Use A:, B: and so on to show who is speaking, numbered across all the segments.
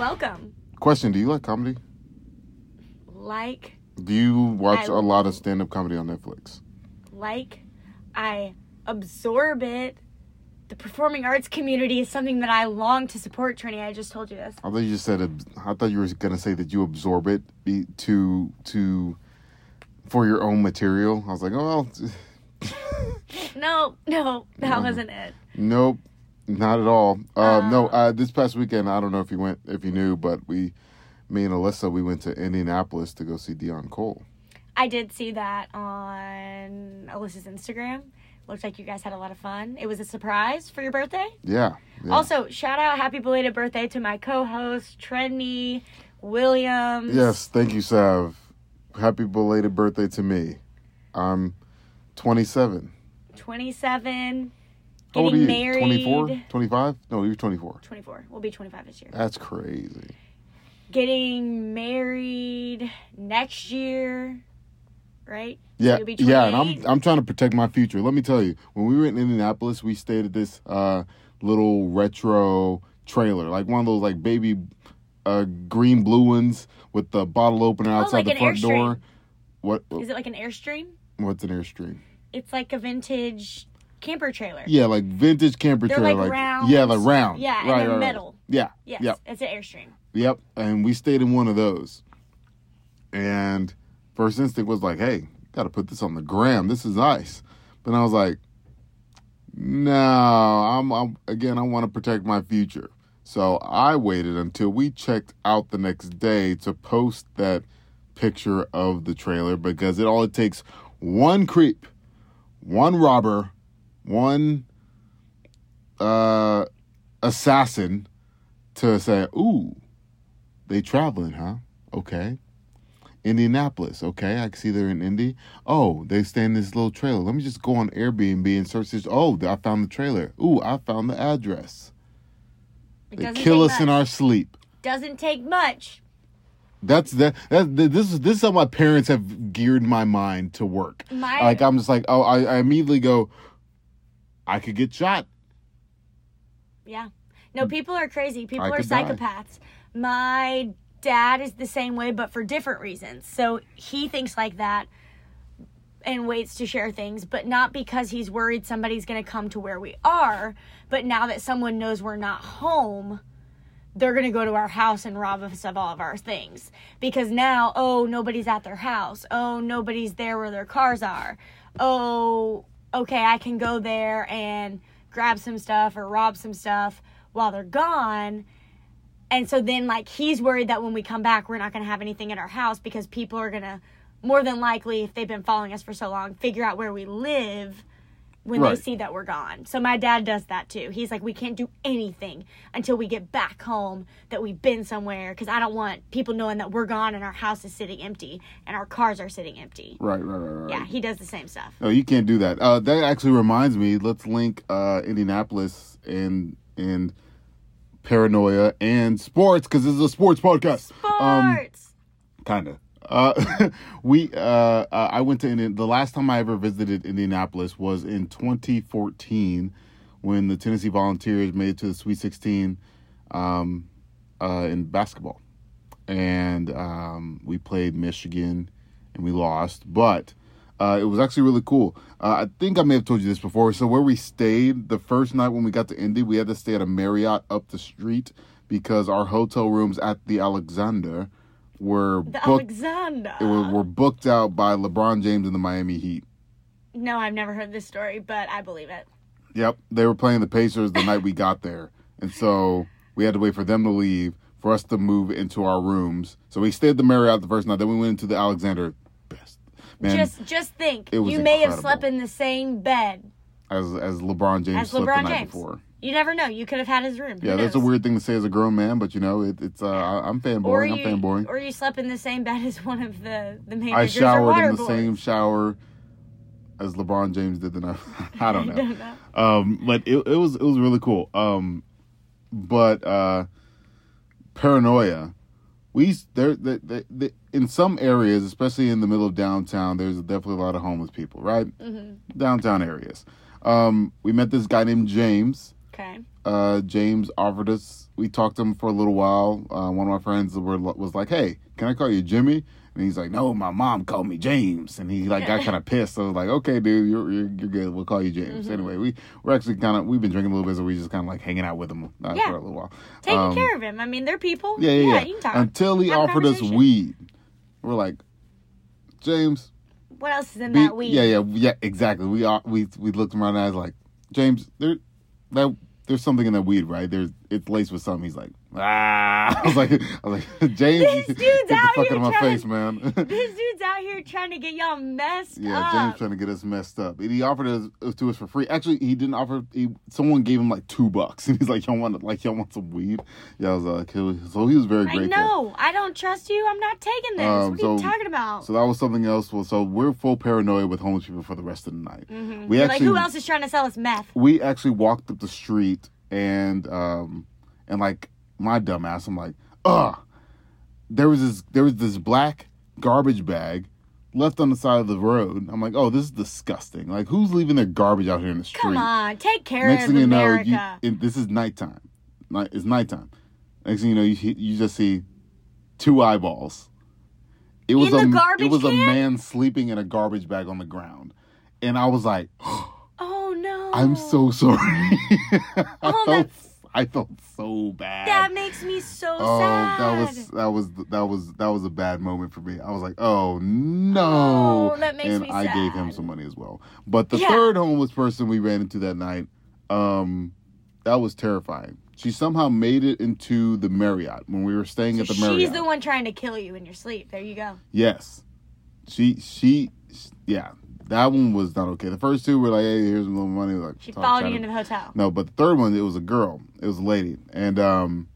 A: Welcome.
B: Question: Do you like comedy?
A: Like,
B: Do you watch
A: I-
B: a lot of stand-up comedy on Netflix?
A: like, I absorb it. The performing arts community is something that I long to support, Trini. I just told you this.
B: I thought you just said. I thought you were gonna say that you absorb it be, to to for your own material. I was like, oh, well,
A: No, no, that
B: Mhm.
A: wasn't it.
B: nope, not at all. Uh, no,
A: Uh.
B: uh, this past weekend, I don't know if you went, if you knew, but we, me and Alyssa, we went to Indianapolis to go see Deon Cole.
A: I did see that on Alyssa's Instagram. Looks like you guys had a lot of fun. It was a surprise for your birthday.
B: Yeah. yeah.
A: Also, shout out happy belated birthday to my co-host Trendy Williams.
B: Yes, thank you, Sav. Happy belated birthday to me. I'm 27.
A: 27.
B: How old are
A: Getting
B: you?
A: married.
B: 24? 25? No, you're 24.
A: 24. We'll be 25 this year.
B: That's crazy.
A: Getting married next year, right?
B: Yeah,
A: be
B: yeah, and I'm I'm trying to protect my future. Let me tell you, when we were in Indianapolis, we stayed at this uh, little retro trailer, like one of those like baby uh, green blue ones with the bottle opener outside
A: Oh, like
B: the front door.
A: Airstream.
B: What
A: Is it like an Airstream?
B: what's an airstream?
A: It's like a vintage camper trailer.
B: Yeah, like vintage camper
A: They're
B: trailer,
A: like round.
B: yeah, like round.
A: Yeah, and
B: right,
A: they're
B: right, right.
A: metal.
B: Yeah,
A: Yes,
B: Yep.
A: it's an Airstream.
B: Yep. And we stayed in one of those. And first instinct was like, hey, got to put this on the gram. This is nice. But I was like, no, I'm, I'm again, I want to protect my future. So I waited until we checked out the next day to post that picture of the trailer because it all it takes one creep, one robber, one uh assassin to say, "Ooh, they traveling, huh? Okay. Indianapolis, okay. I can see they're in Indy. Oh, they stay in this little trailer. Let me just go on Airbnb and search this. Oh, I found the trailer. Ooh, I found the address.
A: It
B: They kill us in our sleep.
A: Doesn't take much.
B: That's that. that this is this is how my parents have geared my mind to work.
A: My
B: Like I'm just like, oh, I, I immediately go. I could get shot.
A: Yeah. No, people are crazy. People
B: I
A: are
B: could die.
A: psychopaths. My dad is the same way, but for different reasons. So he thinks like that and waits to share things, but not because he's worried somebody's going to come to where we are. But now that someone knows we're not home, they're going to go to our house and rob us of all of our things. Because now, oh, nobody's at their house. Oh, nobody's there where their cars are. Oh, okay, I can go there and grab some stuff or rob some stuff while they're gone. And so then, like, he's worried that when we come back, we're not going to have anything at our house because people are going to, more than likely, if they've been following us for so long, figure out where we live when
B: Right.
A: they see that we're gone. So my dad does that too. He's like, we can't do anything until we get back home that we've been somewhere because I don't want people knowing that we're gone and our house is sitting empty and our cars are sitting empty.
B: Right, right, right, right.
A: Yeah, he does the same stuff.
B: Oh, you can't do that. Uh, that actually reminds me. Let's link uh, Indianapolis and and paranoia and sports because this is a sports podcast. Um,
A: Sports.
B: kind of. Uh, we uh, uh, I went to Indian. The last time I ever visited Indianapolis was in 2014 when the Tennessee Volunteers made it to the Sweet 16 um, uh, in basketball, and um, we played Michigan and we lost, but. Uh, it was actually really cool. Uh, I think I may have told you this before. So where we stayed the first night when we got to Indy, we had to stay at a Marriott up the street because our hotel rooms at the Alexander were
A: the
B: booked
A: Alexander.
B: were, were booked out by LeBron James and the Miami Heat.
A: no, I've never heard this story, but I believe it.
B: Yep, they were playing the Pacers the night we got there, and so we had to wait for them to leave for us to move into our rooms. So we stayed at the Marriott the first night. Then we went into the Alexander. Best man,
A: just just think,
B: it was
A: you may have slept in the same bed
B: as as LeBron James
A: as
B: slept
A: LeBron
B: the night
A: James.
B: before.
A: You never know. You could have had his room. Who
B: Yeah, that's a weird thing to say as a grown man, but you know, it, it's uh, I- I'm
A: Or
B: fanboying.
A: you,
B: I'm fanboying.
A: or you slept in the same bed as one of the the
B: I
A: managers or
B: showered in the
A: boys.
B: same shower as LeBron James did the night. I don't know.
A: don't know.
B: um, but it, it was it was really cool. Um, but uh, paranoia. We there the, the, the, in some areas, especially in the middle of downtown, there's definitely a lot of homeless people, right?
A: Mm-hmm.
B: Downtown areas. Um, we met this guy named James.
A: Okay.
B: Uh, James offered us. we talked to him for a little while. Uh, one of my friends were, was like, "Hey, can I call you Jimmy?" And he's like, "No, my mom called me James," and he like got kind of pissed. So I was like, "Okay, dude, you're you're, you're good. We'll call you James."
A: Mm-hmm.
B: Anyway, we we're actually kind of we've been drinking a little bit, so we just kind of like hanging out with him uh,
A: Yeah.
B: for a little while.
A: Taking
B: Um,
A: care of him. I mean, they're people.
B: Yeah, yeah, yeah.
A: you can talk.
B: Until he
A: Have
B: offered us weed, we're like, James,
A: What else is in
B: be-
A: that weed?
B: yeah, yeah, yeah, exactly. We are we we looked him around and I was like, James, there that there's something in that weed, right? There's it's laced with something. He's like, ah. I was like, I was like, James,
A: This
B: get
A: dude's
B: the
A: out
B: fuck
A: here
B: out of my face, man.
A: This dude's out here trying to get y'all messed
B: Yeah,
A: up.
B: Yeah, James trying to get us messed up. And he offered us it to us for free. Actually, he didn't offer. He, someone gave him like two bucks, and he's like, "Y'all want like y'all want some weed?" Yeah, I was like, so he was very
A: I
B: grateful.
A: know. I don't trust you. I'm not taking this.
B: Um,
A: what are
B: so-
A: you talking about?
B: So that was something else. Well, so we're full paranoia with homeless people for the rest of the night. We
A: Mm-hmm. You're like,
B: actually
A: who else is trying to sell us meth?
B: we actually walked up the street and um and like my dumbass, I'm like, ugh. There was this there was this black garbage bag left on the side of the road. I'm like, oh, this is disgusting. Like, who's leaving their garbage out here in the street?
A: Come on, take care
B: Next
A: of
B: thing you know,
A: America.
B: you, it, this is nighttime. Night, it's nighttime. Next thing you know, you you just see two eyeballs. It was
A: In
B: a
A: garbage
B: it was a man sleeping in a garbage bag on the ground, and I was like,
A: oh no.
B: I'm so sorry.
A: Oh, that's-
B: I felt so bad.
A: That makes me so
B: oh,
A: sad.
B: that was that was that was that was a bad moment for me. I was like, oh no.
A: Oh, that makes
B: and
A: me
B: I gave him some money as well. But the
A: Yeah.
B: third homeless person we ran into that night, um, that was terrifying. She somehow made it into the Marriott when we were staying
A: So
B: at the Marriott.
A: she's the one trying to kill you in your sleep. There you go.
B: Yes. She she yeah. That one was not okay. The first two were like, hey, here's a little money. Like
A: She
B: talk-
A: followed you
B: to-
A: into the hotel.
B: No, but the third one, it was a girl. It was a lady, and um,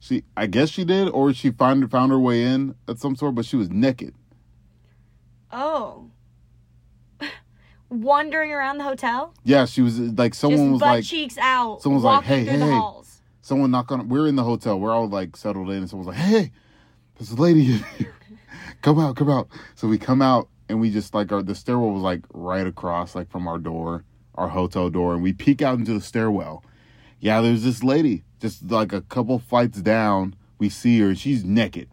B: she I guess she did, or she found found her way in at some sort, but she was naked.
A: Oh. Wandering around the hotel?
B: Yeah, she was like someone
A: Just
B: was
A: butt
B: like
A: cheeks out.
B: someone was like, "Hey, hey, hey." someone knock on. We're in the hotel. We're all like settled in, and someone's like, "Hey, there's a lady in here. come out, come out." So we come out, and we just like our the stairwell was like right across, like from our door, our hotel door, and we peek out into the stairwell. Yeah, there's this lady, just like a couple flights down. We see her, and she's naked,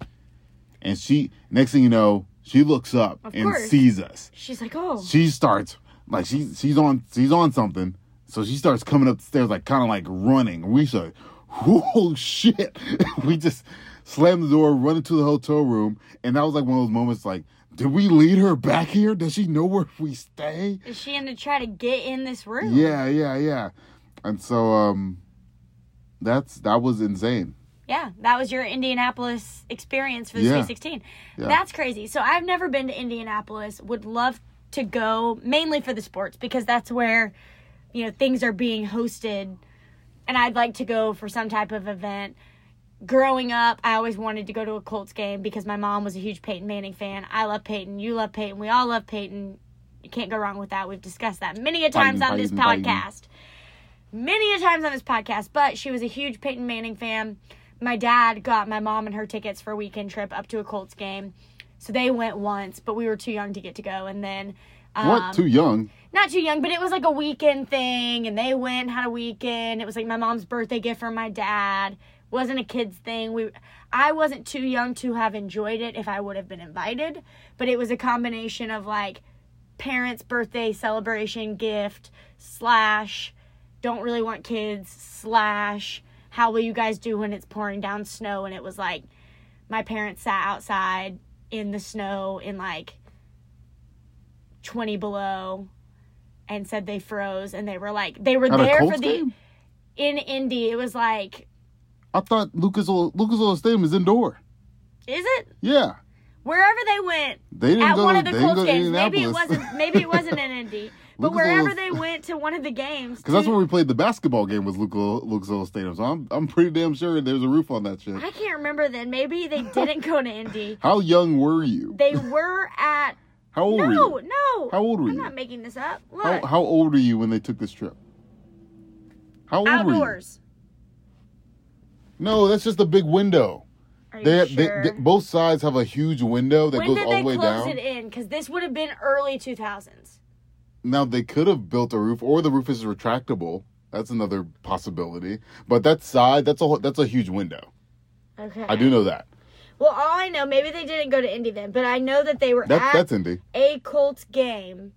B: and she next thing you know, she looks up
A: Of
B: and
A: course.
B: sees us
A: She's like, oh.
B: she starts like she she's on she's on something. So she starts coming up the stairs like kind of like running. We say, "Whoa, shit!" we just slam the door, run into the hotel room, and that was like one of those moments like, did we lead her back here? Does she know where we stay?
A: Is she to try to get in this room?
B: Yeah, yeah, yeah. And so um, that's that was insane.
A: Yeah, that was your Indianapolis experience for the
B: Yeah.
A: Sweet 16.
B: Yeah.
A: That's crazy. So I've never been to Indianapolis. Would love to go mainly for the sports because that's where you know things are being hosted and I'd like to go for some type of event. Growing up, I always wanted to go to a Colts game because my mom was a huge Peyton Manning fan. I love Peyton. You love Peyton. We all love Peyton. You can't go wrong with that. We've discussed that many a times on this podcast. Many a times on this podcast. But she was a huge Peyton Manning fan. My dad got my mom and her tickets for a weekend trip up to a Colts game. So they went once, but we were too young to get to go. And then um,
B: what? Too young?
A: not too young, but it was like a weekend thing, and they went and had a weekend. It was like my mom's birthday gift from my dad. Wasn't a kids thing. We, I wasn't too young to have enjoyed it if I would have been invited, but it was a combination of like parents' birthday celebration gift slash don't really want kids slash how will you guys do when it's pouring down snow? And it was like my parents sat outside in the snow in like 20 below and said they froze and they were like they were
B: At
A: there for the in Indy it was like
B: I thought Lucas Oil, Lucas Oil Stadium is indoor.
A: is it
B: Yeah,
A: wherever they went
B: they didn't
A: at
B: go.
A: one of the Colts games maybe it wasn't maybe it wasn't in Indy but
B: Lucas
A: wherever
B: Oil's-
A: they went to one of the games
B: Because that's where we played the basketball game was Lucas Lucas Oil Stadium. So I'm I'm pretty damn sure there's a roof on that shit.
A: I can't remember then maybe they didn't go to Indy
B: How young were you?
A: they were at
B: How old were you?
A: no no.
B: How old were you?
A: I'm not making this up look
B: How how old were you when they took this trip? How old were you? No, that's just a big window. They,
A: sure?
B: they, they both sides have a huge window that
A: when
B: goes
A: did
B: all
A: they
B: the way
A: close
B: down.
A: it in because this would have been early 2000s
B: Now they could have built a roof, or the roof is retractable That's another possibility. But that side, that's a that's a huge window.
A: Okay.
B: I do know that.
A: Well, all I know, maybe they didn't go to Indy then, but I know that they were
B: That
A: at
B: that's Indy.
A: a Colts game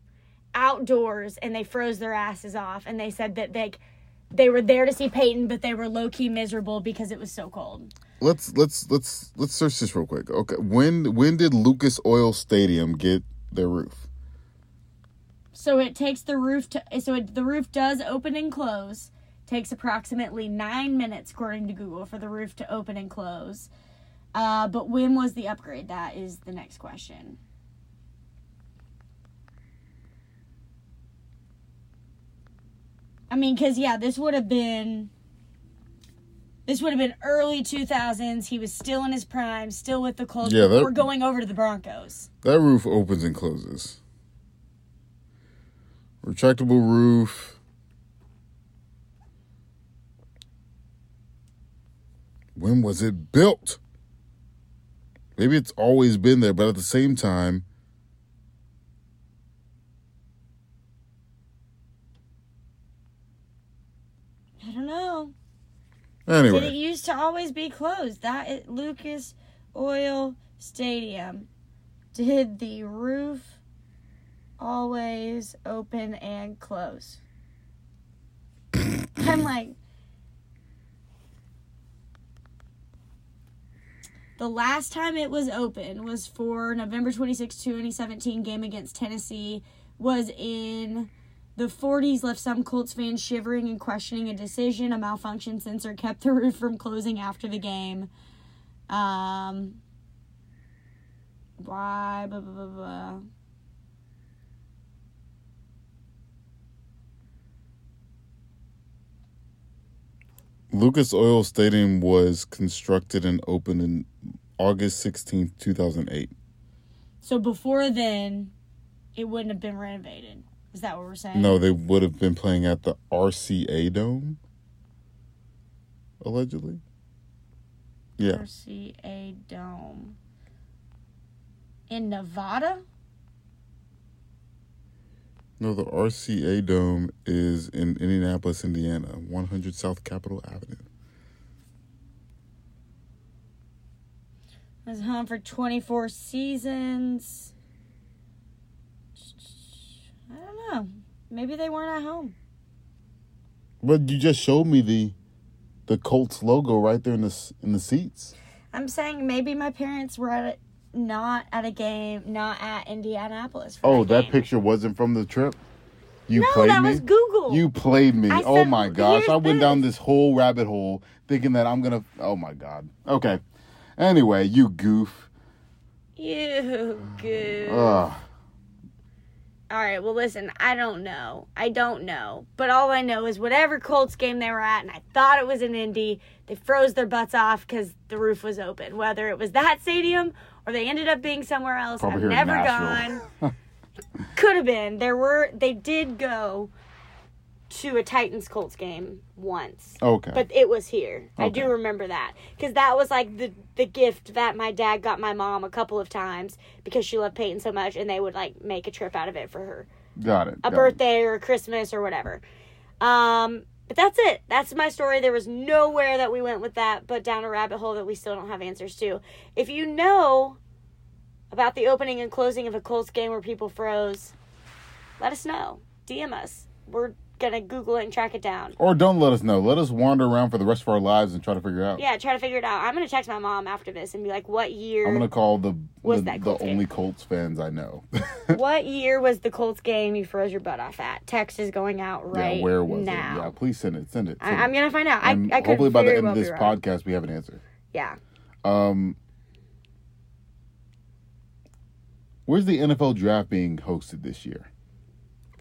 A: outdoors and they froze their asses off and they said that they they were there to see Peyton, but they were low key miserable because it was so cold.
B: Let's let's let's let's search this real quick. Okay, when when did Lucas Oil Stadium get their roof?
A: So it takes the roof to so it, the roof does open and close. Takes approximately nine minutes, according to Google, for the roof to open and close. Uh, but when was the upgrade? That is the next question. I mean, because yeah, this would have been this would have been early 2000s. He was still in his prime, still with the Colts.
B: Yeah, that-
A: We're going over to the Broncos.
B: That roof opens and closes. Retractable roof. When was it built? Maybe it's always been there, but at the same time,
A: I don't know. Did it used to always be closed? That Lucas Oil Stadium. Did the roof always open and close? I'm like, the last time it was open was for November 26, 2017 game against Tennessee. Was in the 40s left some Colts fans shivering and questioning a decision. A malfunction sensor kept the roof from closing after the game. Um, why? Blah, blah, blah, blah.
B: Lucas Oil Stadium was constructed and opened in August 16th, 2008.
A: So before then, it wouldn't have been renovated. Is that what we're saying?
B: No, they would have been playing at the RCA Dome, allegedly. Yeah.
A: RCA Dome. In Nevada?
B: No, the RCA Dome is in Indianapolis, Indiana, 100 South Capitol Avenue.
A: Was home for 24 seasons. I don't know. Maybe they weren't at home.
B: But you just showed me the the Colts logo right there in the in the seats.
A: I'm saying maybe my parents were at a, not at a game, not at Indianapolis. For
B: Oh, that
A: game.
B: picture wasn't from the trip. You
A: No,
B: played
A: that
B: me.
A: was Google.
B: You played me. Oh my gosh! I went down
A: this."
B: this whole rabbit hole thinking that I'm gonna. Oh my god. Okay. Anyway, you goof.
A: You good.
B: Ugh.
A: All right, well, listen, I don't know. I don't know. But all I know is whatever Colts game they were at, and I thought it was in Indy, they froze their butts off because the roof was open. Whether it was that stadium or they ended up being somewhere else,
B: Probably
A: I've never gone. Could have been. There were, they did go to a Titans Colts game once.
B: Okay.
A: But it was here. I do remember that because that was like the the gift that my dad got my mom a couple of times because she loved Peyton so much, and they would like make a trip out of it for her,
B: got it.
A: a
B: got it.
A: birthday or a Christmas or whatever. Um, but that's it. That's my story. There was nowhere that we went with that, but down a rabbit hole that we still don't have answers to. If you know about the opening and closing of a Colts game where people froze, let us know. DM us. We're gonna Google it and track it down.
B: Or don't let us know. Let us wander around for the rest of our lives and try to figure it out.
A: Yeah, try to figure it out. I'm gonna text my mom after this and be like, "What year?
B: I'm gonna call the
A: Was
B: the,
A: that
B: the
A: game?
B: only Colts fans I know.
A: what year was the Colts game you froze your butt off at?" Text is going out right
B: yeah, where was
A: now.
B: it? Yeah, please send it. Send it.
A: I,
B: send
A: I'm gonna find out. I,
B: And
A: I
B: hopefully by the end
A: well
B: of this podcast we have an answer.
A: Yeah.
B: Um, where's the NFL draft being hosted this year?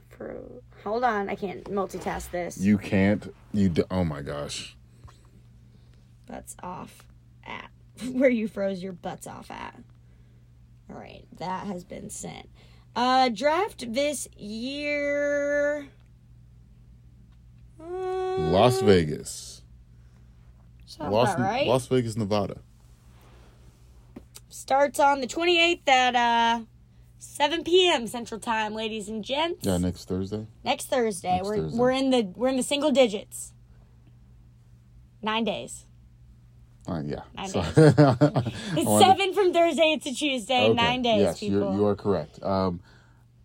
A: For, hold on, I can't multitask this.
B: You can't. You do, oh my gosh.
A: That's off at where you froze your butts off at. All right, that has been sent. Uh, draft this year.
B: Las
A: Uh,
B: Vegas. Las,
A: right.
B: Las Vegas, Nevada.
A: Starts on the 28th at uh 7 p.m. Central Time, ladies and gents.
B: Yeah, next Thursday.
A: Next Thursday.
B: Next
A: we're
B: Thursday.
A: we're in the we're in the single digits. Nine days.
B: Uh, yeah.
A: Nine
B: So-
A: days. It's seven from Thursday to Tuesday.
B: Okay,
A: Nine days,
B: Yes,
A: people.
B: you're, you are correct. Um,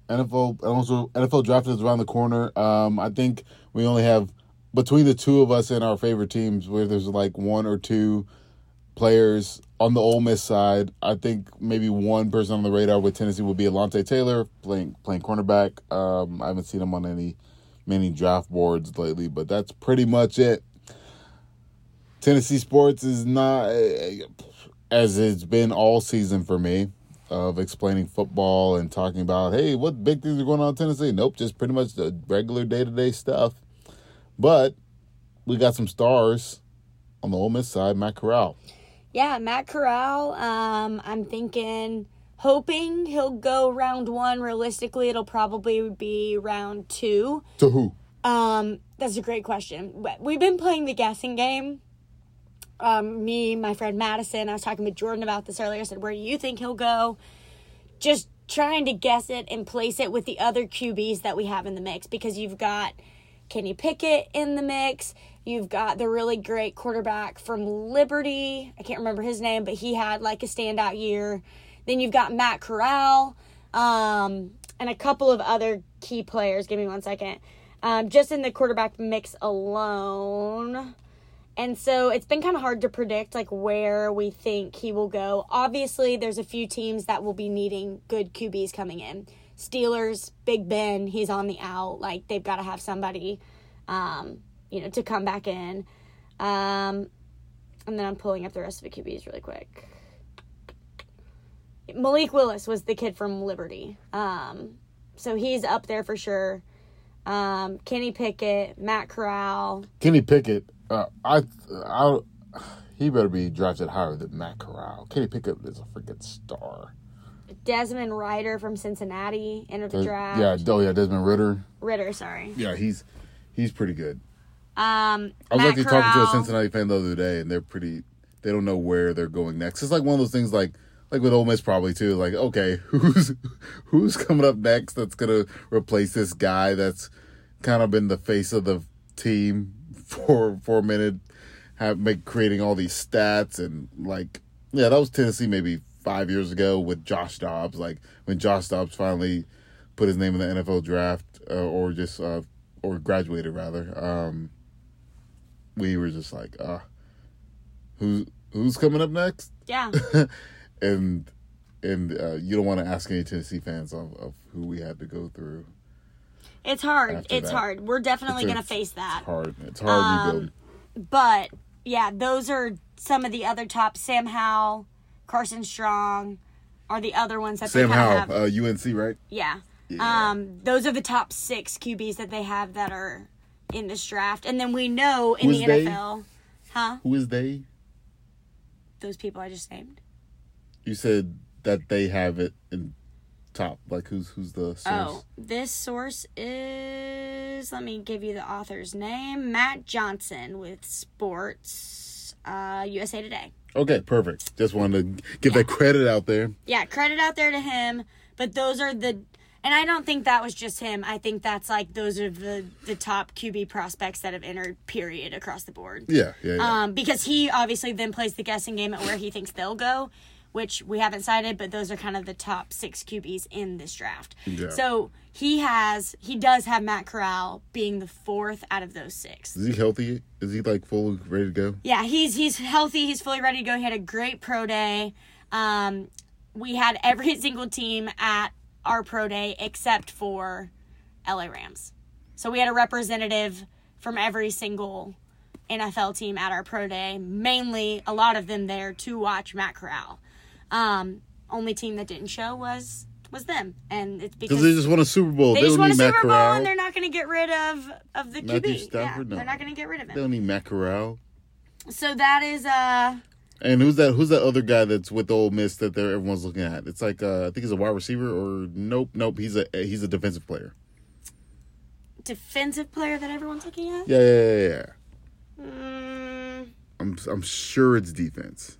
B: NFL also NFL draft is around the corner. Um, I think we only have between the two of us and our favorite teams where there's like one or two players on the Ole Miss side. I think maybe one person on the radar with Tennessee would be Alontae Taylor playing playing cornerback. Um, I haven't seen him on any many draft boards lately, but that's pretty much it. Tennessee sports is not as it's been all season for me of explaining football and talking about hey what big things are going on in Tennessee. Nope, just pretty much the regular day to day stuff. But we got some stars on the Ole Miss side. Matt Corral.
A: Yeah, Matt Corral. Um, I'm thinking, hoping he'll go round one. Realistically, it'll probably be round two.
B: To who?
A: Um, that's a great question. We've been playing the guessing game. Um, me, my friend Madison, I was talking with Jordan about this earlier. I said, Where do you think he'll go? Just trying to guess it and place it with the other QBs that we have in the mix because you've got Kenny Pickett in the mix. You've got the really great quarterback from Liberty. I can't remember his name, but he had like a standout year. Then you've got Matt Corral um, and a couple of other key players. Give me one second. Um, just in the quarterback mix alone. And so it's been kind of hard to predict like where we think he will go. Obviously, there's a few teams that will be needing good QBs coming in. Steelers, Big Ben, he's on the out. Like they've got to have somebody, um, you know, to come back in. Um, and then I'm pulling up the rest of the QBs really quick. Malik Willis was the kid from Liberty. Um, so he's up there for sure. Um, Kenny Pickett, Matt Corral,
B: Kenny Pickett. Uh, I, I, he better be drafted higher than Matt Corral. Kenny Pickett is a freaking star.
A: Desmond Ryder from Cincinnati entered the draft.
B: Yeah. Oh yeah, Desmond Ridder.
A: Ridder, sorry.
B: Yeah, he's he's pretty good.
A: Um,
B: I was
A: Matt
B: actually talking to a Cincinnati fan the other day, and they're pretty. They don't know where they're going next. It's like one of those things, like like with Ole Miss probably too. Like, okay, who's who's coming up next? That's gonna replace this guy that's kind of been the face of the team for for a minute, have make creating all these stats and like yeah, that was Tennessee maybe five years ago with Josh Dobbs. Like when Josh Dobbs finally put his name in the NFL draft, uh, or just uh, or graduated rather. Um, we were just like, uh, who's who's coming up next?
A: Yeah,
B: and and uh, you don't want to ask any Tennessee fans of, of who we had to go through.
A: it's hard. It's
B: that.
A: hard. We're definitely gonna face that.
B: It's hard. It's hard
A: Um. But yeah, those are some of the other top. Sam Howell, Carson Strong, are the other ones that
B: Sam
A: they
B: Howell,
A: have.
B: uh, UNC, right?
A: Yeah.
B: Yeah.
A: Um, those are the top six QBs that they have that are in this draft, and then we know in the
B: they?
A: NFL, huh?
B: Who is they?
A: Those people I just named.
B: You said that they have it in top. Like who's who's the source?
A: Oh, this source is. Let me give you the author's name Matt Johnson with Sports uh, USA Today.
B: Okay, perfect. Just wanted to give that credit out there.
A: Yeah, credit out there to him. But those are the. And I don't think that was just him. I think that's like those are the, the top QB prospects that have entered, period, across the board.
B: Yeah, yeah, yeah.
A: Um, because he obviously then plays the guessing game at where he thinks they'll go, which we haven't cited, but those are kind of the top six QBs in this draft.
B: Yeah.
A: So he has, he does have Matt Corral being the fourth out of those six.
B: is he healthy? Is he like fully ready to go?
A: Yeah, he's he's healthy. He's fully ready to go. He had a great pro day. Um, we had every single team at our pro day except for LA Rams. So we had a representative from every single NFL team at our pro day. Mainly, a lot of them there to watch Matt Corral. Um, only team that didn't show was was them, and it's because
B: they just won a Super Bowl.
A: they
B: They,
A: just won a
B: Matt
A: Super Bowl,
B: Corral.
A: and they're not going to get rid of of the QB.
B: Stafford?
A: yeah,
B: No.
A: they're not going to get rid of
B: They
A: him.
B: don't need Matt Corral.
A: So that is uh
B: And who's that? Who's that other guy that's with Ole Miss that they're, everyone's looking at? It's like uh, I think he's a wide receiver or nope, nope. He's a he's a defensive player.
A: defensive player that everyone's looking at.
B: Yeah, yeah, yeah. yeah.
A: Mm,
B: I'm I'm sure it's defense.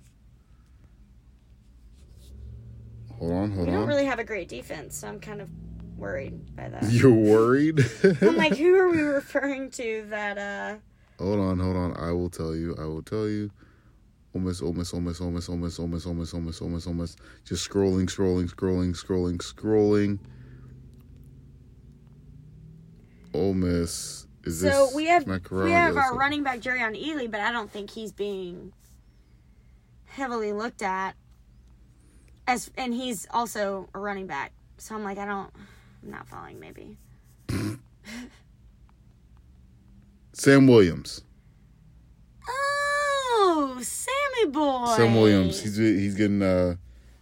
B: Hold on, hold
A: We
B: on.
A: We don't really have a great defense, so I'm kind of worried by that.
B: You're worried?
A: I'm like, who are we referring to that uh
B: hold on, hold on. I will tell you. I will tell you. Almost, almost, almost, almost, almost, almost, almost, almost, almost, almost. Just scrolling, scrolling, scrolling, scrolling, scrolling. Ole Miss. Is this
A: So we have we have our running back Jerrion Ealy, but I don't think he's being heavily looked at as and he's also a running back. So I'm like, I don't I'm not following maybe.
B: Sam Williams.
A: Oh, Sammy boy.
B: Sam Williams. He's he's getting uh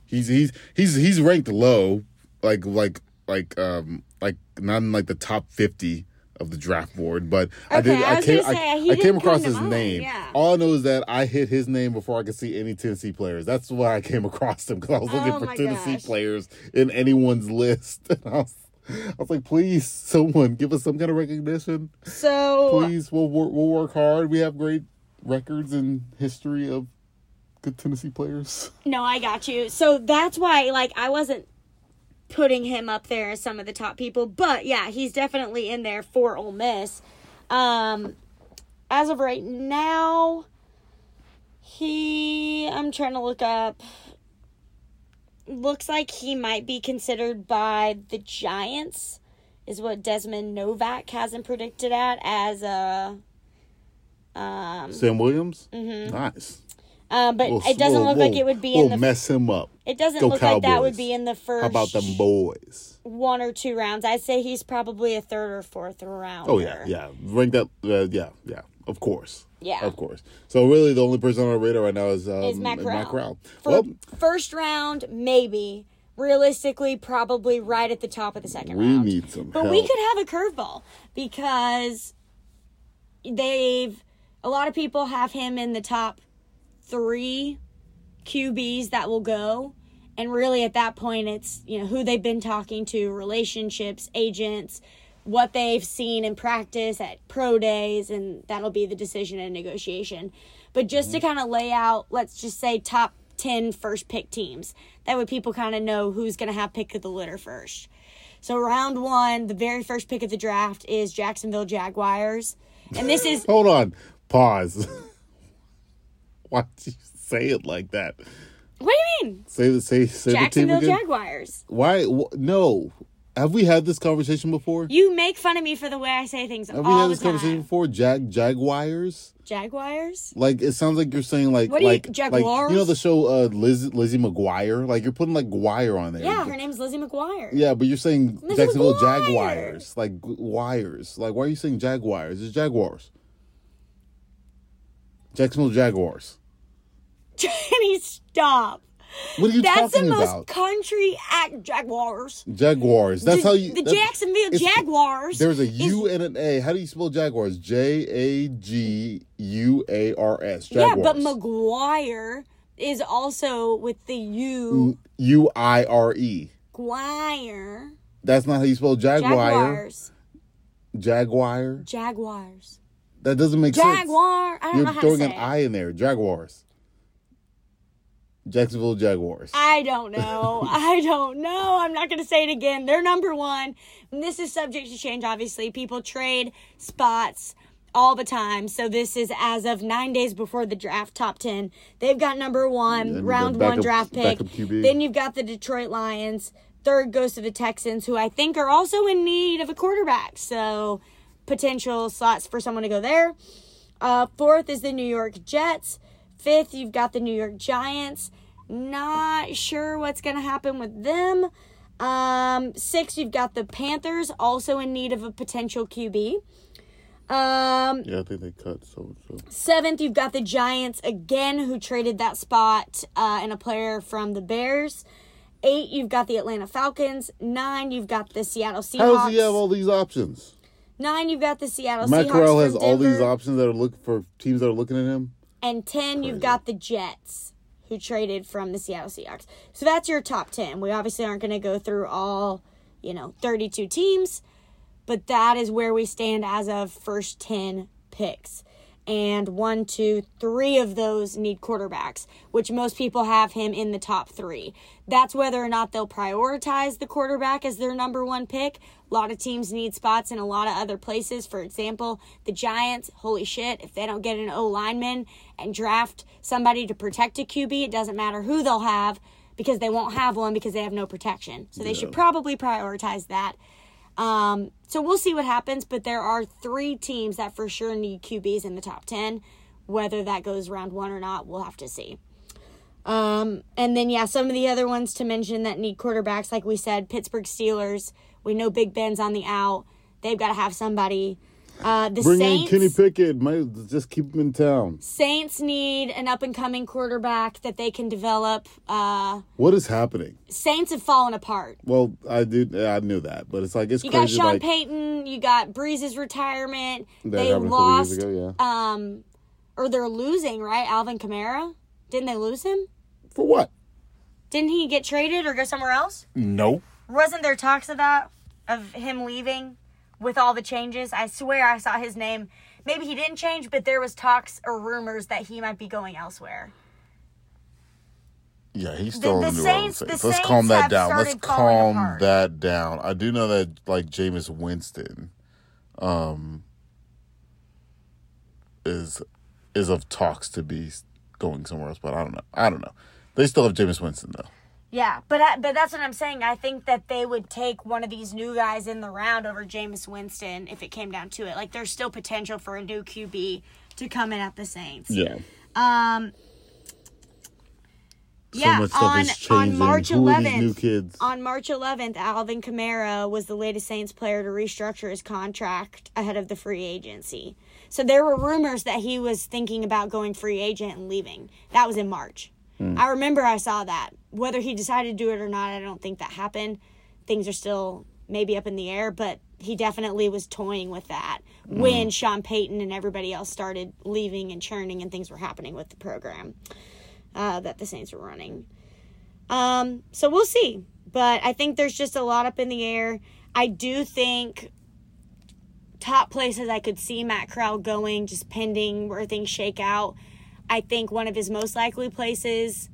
B: he's he's he's he's ranked low, like like like um like not in like the top fifty of the draft board, but I did
A: I
B: I, came
A: say,
B: I, I came across his
A: mind,
B: name.
A: yeah.
B: All I know is that I hit his name before I could see any Tennessee players. That's why I came across him because I was looking
A: Oh
B: for Tennessee
A: gosh.
B: players in anyone's list. And I was, I was like, please, someone give us some kind of recognition.
A: So
B: Please, we'll work, we'll work hard. We have great records and history of good Tennessee players.
A: No, I got you. So that's why, like, I wasn't putting him up there as some of the top people, but yeah, he's definitely in there for Ole Miss. Um, as of right now, he, I'm trying to look up. Looks like he might be considered by the Giants, is what Desmond Novak has him predicted at as a. Um,
B: Sam Williams, nice.
A: Uh, but
B: We'll-
A: it doesn't
B: we'll-
A: look like
B: we'll-
A: it would be in the
B: mess him up.
A: It doesn't
B: Go
A: look like that would be in the first
B: How about them boys?
A: one or two rounds. I'd say he's probably a third or fourth round.
B: Oh yeah, yeah. Rank that. Uh, yeah, yeah. Of course.
A: Yeah.
B: Of course. So really, the only person on our radar right now is um,
A: Is Matt Corral. For
B: Well,
A: first round, maybe. Realistically, probably right at the top of the second
B: we
A: round.
B: We need some
A: But
B: help.
A: we could have a curveball because they've a lot of people have him in the top three QBs that will go. And really at that point it's, you know, who they've been talking to, relationships, agents, what they've seen in practice at pro days, and that'll be the decision and negotiation. But just to mm-hmm. kind of lay out, let's just say top 10 first pick teams. That way people kind of know who's going to have pick of the litter first. So round one, the very first pick of the draft is Jacksonville Jaguars. And this is
B: Hold on. Pause. Why did you say it like that?
A: what do you mean?
B: Say the say say the team
A: Jacksonville
B: again.
A: Jaguars.
B: Why? Wh- no. Have we had this conversation before?
A: You make fun of me for the way I say things
B: Have we had this conversation before? Jag Jaguars.
A: Jaguars?
B: Like it sounds like you're saying like
A: What do you-
B: like like
A: Jaguars?
B: you know the show uh Liz, Lizzie McGuire like you're putting like Guire on there.
A: Yeah, her name's Lizzie McGuire.
B: Yeah, but you're saying
A: Lizzie
B: Jacksonville
A: McGuire.
B: Jaguars, like wires. Like why are you saying Jaguars? It's Jaguars. Jacksonville Jaguars.
A: Jenny, stop.
B: What are you
A: That's the most
B: about?
A: country act Jaguars.
B: Jaguars. That's how you.
A: the
B: that's-
A: Jacksonville
B: it's-
A: Jaguars.
B: There's a U and an A. How do you spell Jaguars? J A G U A R S. Jaguars.
A: Yeah,
B: Jaguars.
A: but McGuire is also with the U.
B: U I R E.
A: Guire.
B: That's not how you spell Jaguar.
A: Jaguars.
B: Jaguar.
A: Jaguars.
B: That doesn't make sense.
A: Jaguar. I don't
B: You're
A: know how to
B: throwing
A: say
B: an
A: it.
B: I in there. Jaguars. Jacksonville Jaguars.
A: I don't know. I don't know. I'm not going to say it again. They're number one. And this is subject to change, obviously. People trade spots all the time. So this is as of nine days before the draft, top 10. They've got number one, round one draft pick. Then you've got the Detroit Lions. Third goes to the Texans, who I think are also in need of a quarterback. So potential slots for someone to go there. Uh, fourth is the New York Jets. Fifth, you've got the New York Giants. Not sure what's going to happen with them. Um, sixth, you've got the Panthers, also in need of a potential QB. Um,
B: yeah, I think they cut so so.
A: seventh, you've got the Giants again, who traded that spot uh, and a player from the Bears. Eight, you've got the Atlanta Falcons. Nine, you've got the Seattle Seahawks.
B: How does he have all these options?
A: Nine, you've got the Seattle
B: Matt
A: Seahawks.
B: Corral
A: from
B: has all these options that are looking for teams that are looking at him.
A: And 10, you've got the Jets, who traded from the Seattle Seahawks. So that's your top 10. We obviously aren't going to go through all, you know, 32 teams, but that is where we stand as of first 10 picks. And one, two, three of those need quarterbacks, which most people have him in the top three. That's whether or not they'll prioritize the quarterback as their number one pick. A lot of teams need spots in a lot of other places. For example, the Giants, holy shit, if they don't get an O lineman and draft somebody to protect a QB, it doesn't matter who they'll have because they won't have one because they have no protection. So they should probably prioritize that. Um, so we'll see what happens, but there are three teams that for sure need QBs in the top 10. Whether that goes round one or not, we'll have to see. Um, and then, yeah, some of the other ones to mention that need quarterbacks, like we said, Pittsburgh Steelers. We know Big Ben's on the out. They've got to have somebody. Uh, the
B: Bring
A: Saints,
B: in Kenny Pickett. Might just keep him in town.
A: Saints need an up and coming quarterback that they can develop. Uh,
B: What is happening?
A: Saints have fallen apart.
B: Well, I do. I knew that, but it's like it's
A: You got. Sean
B: like
A: Payton. You got Brees's retirement. they
B: happened a couple
A: lost.
B: ago. Yeah.
A: Um, or they're losing, right? Alvin Kamara. Didn't they lose him?
B: For what?
A: Didn't he get traded or go somewhere else?
B: No.
A: Wasn't there talks of that of him leaving with all the changes? I swear I saw his name. Maybe he didn't change, but there was talks or rumors that he might be going elsewhere.
B: Yeah, he's still
A: the
B: in New
A: Saints-
B: Orleans. Let's
A: Saints
B: calm that down. Let's calm that down. I do know that like Jameis Winston, um, is is of talks to be going somewhere else, but I don't know. I don't know. They still have Jameis Winston though.
A: Yeah, but I, but that's what I'm saying. I think that they would take one of these new guys in the round over Jameis Winston if it came down to it. Like there's still potential for a new QB to come in at the Saints.
B: Yeah.
A: Um.
B: So
A: yeah, on on. March
B: Who are these
A: 11th,
B: new kids?
A: on March 11th, Alvin Kamara was the latest Saints player to restructure his contract ahead of the free agency. So there were rumors that he was thinking about going free agent and leaving. That was in March. I remember I saw that. Whether he decided to do it or not, I don't think that happened. Things are still maybe up in the air, but he definitely was toying with that when Sean Payton and everybody else started leaving and churning and things were happening with the program uh, that the Saints were running. Um, so we'll see. But I think there's just a lot up in the air. I do think top places I could see Matt Corral going, just pending where things shake out. I think one of his most likely places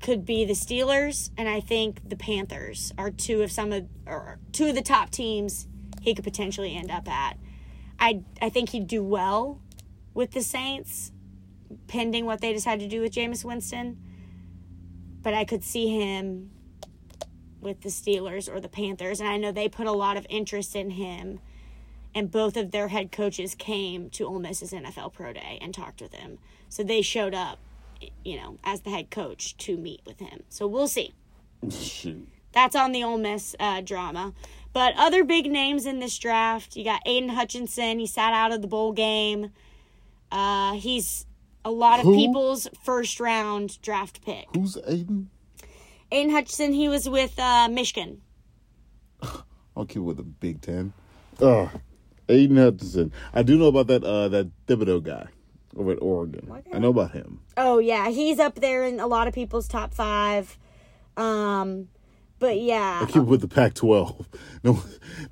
A: could be the Steelers, and I think the Panthers are two of some of or two of the top teams he could potentially end up at. I I think he'd do well with the Saints, pending what they decide to do with Jameis Winston. But I could see him with the Steelers or the Panthers, and I know they put a lot of interest in him. And both of their head coaches came to Ole Miss's NFL Pro Day and talked with him. So they showed up, you know, as the head coach to meet with him. So we'll see.
B: Shoot.
A: That's on the Ole Miss uh, drama. But other big names in this draft, you got Aidan Hutchinson. He sat out of the bowl game. Uh, he's a lot of
B: Who?
A: people's first round draft pick.
B: Who's Aidan?
A: Aidan Hutchinson, he was with uh, Michigan.
B: I'll keep with the Big Ten. Oh, Aidan Hutchinson. I do know about that uh that Thibodeaux guy over at Oregon. I know about him.
A: Oh yeah, he's up there in a lot of people's top five. Um, but yeah,
B: I keep it with the Pac-12. No,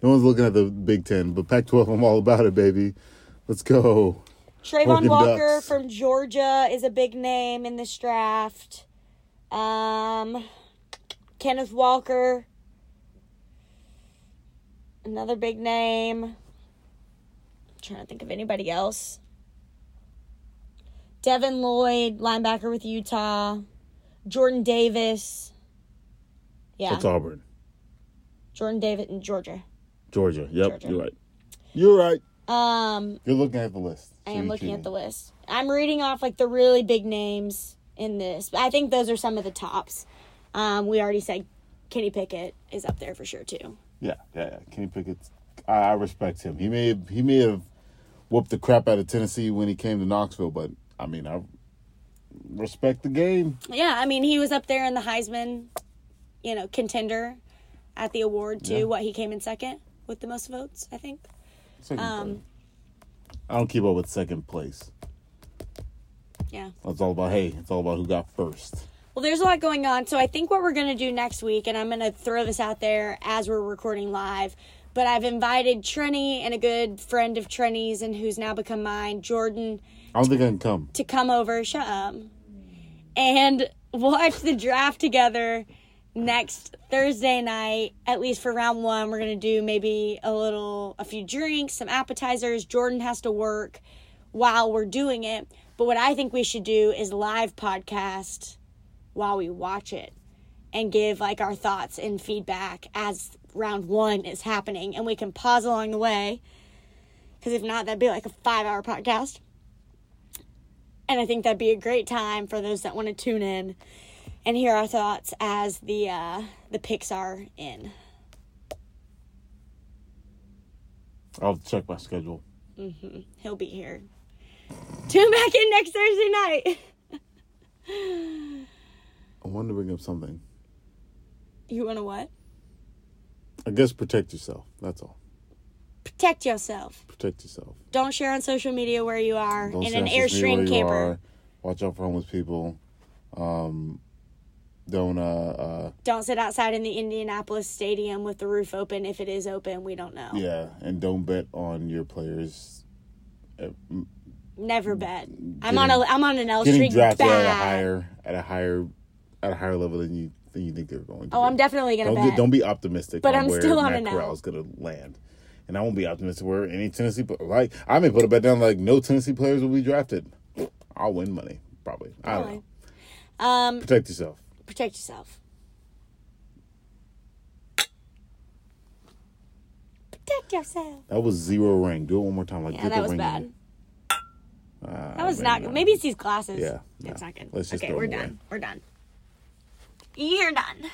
B: no one's looking at the Big Ten, but Pac-12, I'm all about it, baby. Let's go.
A: Travon
B: Oregon
A: Walker
B: Ducks.
A: from Georgia is a big name in this draft. Um, Kenneth Walker, another big name. I'm trying to think of anybody else. Devin Lloyd, linebacker with Utah. Jordan Davis. Yeah,
B: That's Auburn,
A: Jordan Davis in Georgia.
B: Georgia. Yep,
A: Georgia.
B: you're right. You're right.
A: Um,
B: You're looking at the list.
A: I am
B: you're
A: looking at the list. I'm reading off like the really big names in this. I think those are some of the tops. Um, we already said Kenny Pickett is up there for sure too.
B: Yeah, yeah, yeah. Kenny Pickett. I, I respect him. He may have, he may have whooped the crap out of Tennessee when he came to Knoxville, but I mean, I respect the game.
A: Yeah, I mean he was up there in the Heisman, you know, contender at the award too.
B: Yeah.
A: What he came in second with the most votes, I think. Um.
B: I don't keep up with second place.
A: Yeah.
B: It's all about hey, it's all about who got first.
A: Well, there's a lot going on. So I think what we're going to do next week, and I'm going to throw this out there as we're recording live, but I've invited Trini and a good friend of Trini's and who's now become mine, Jordan,
B: I don't think I can come.
A: to come over. Shut up. And watch the draft together next Thursday night, at least for round one. We're gonna do maybe a little, a few drinks, some appetizers. Jordan has to work while we're doing it. But what I think we should do is live podcast while we watch it and give like our thoughts and feedback as round one is happening. And we can pause along the way. Because if not, that'd be like a five hour podcast. And I think that'd be a great time for those that want to tune in and hear our thoughts as the uh, the picks are in.
B: I'll check my schedule. Mhm.
A: He'll be here. Tune back in next Thursday night.
B: I wanted to bring up something.
A: You want to what?
B: I guess protect yourself. That's all.
A: Protect yourself.
B: Protect yourself.
A: Don't share on social media where you are
B: Don't
A: in an
B: on social media where
A: Airstream camper.
B: are. Watch out for homeless people. Um, don't uh, uh
A: Don't sit outside in the Indianapolis stadium with the roof open. If it is open, we don't know.
B: yeah, and don't bet on your players uh,
A: Never bet. I'm on a I'm on an L
B: getting
A: streak
B: drafted at a higher at a higher at a higher level than you than you think they're going to.
A: Oh,
B: be.
A: I'm definitely gonna
B: don't get, don't be optimistic.
A: But
B: on
A: I'm
B: where
A: still on
B: Matt
A: an L.
B: Corral's going to land, and I won't be optimistic where any Tennessee like I may put a bet down like no Tennessee players will be drafted. I'll win money probably. I don't know.
A: Um,
B: Protect yourself.
A: protect yourself. Protect yourself.
B: That was zero ring. Do it one more time. Like
A: Yeah, that was
B: ring
A: bad.
B: Uh,
A: That was not good. Maybe it's these glasses.
B: Yeah,
A: That's
B: no.
A: not good.
B: Let's just
A: okay, we're
B: them away.
A: done. We're done. You're done.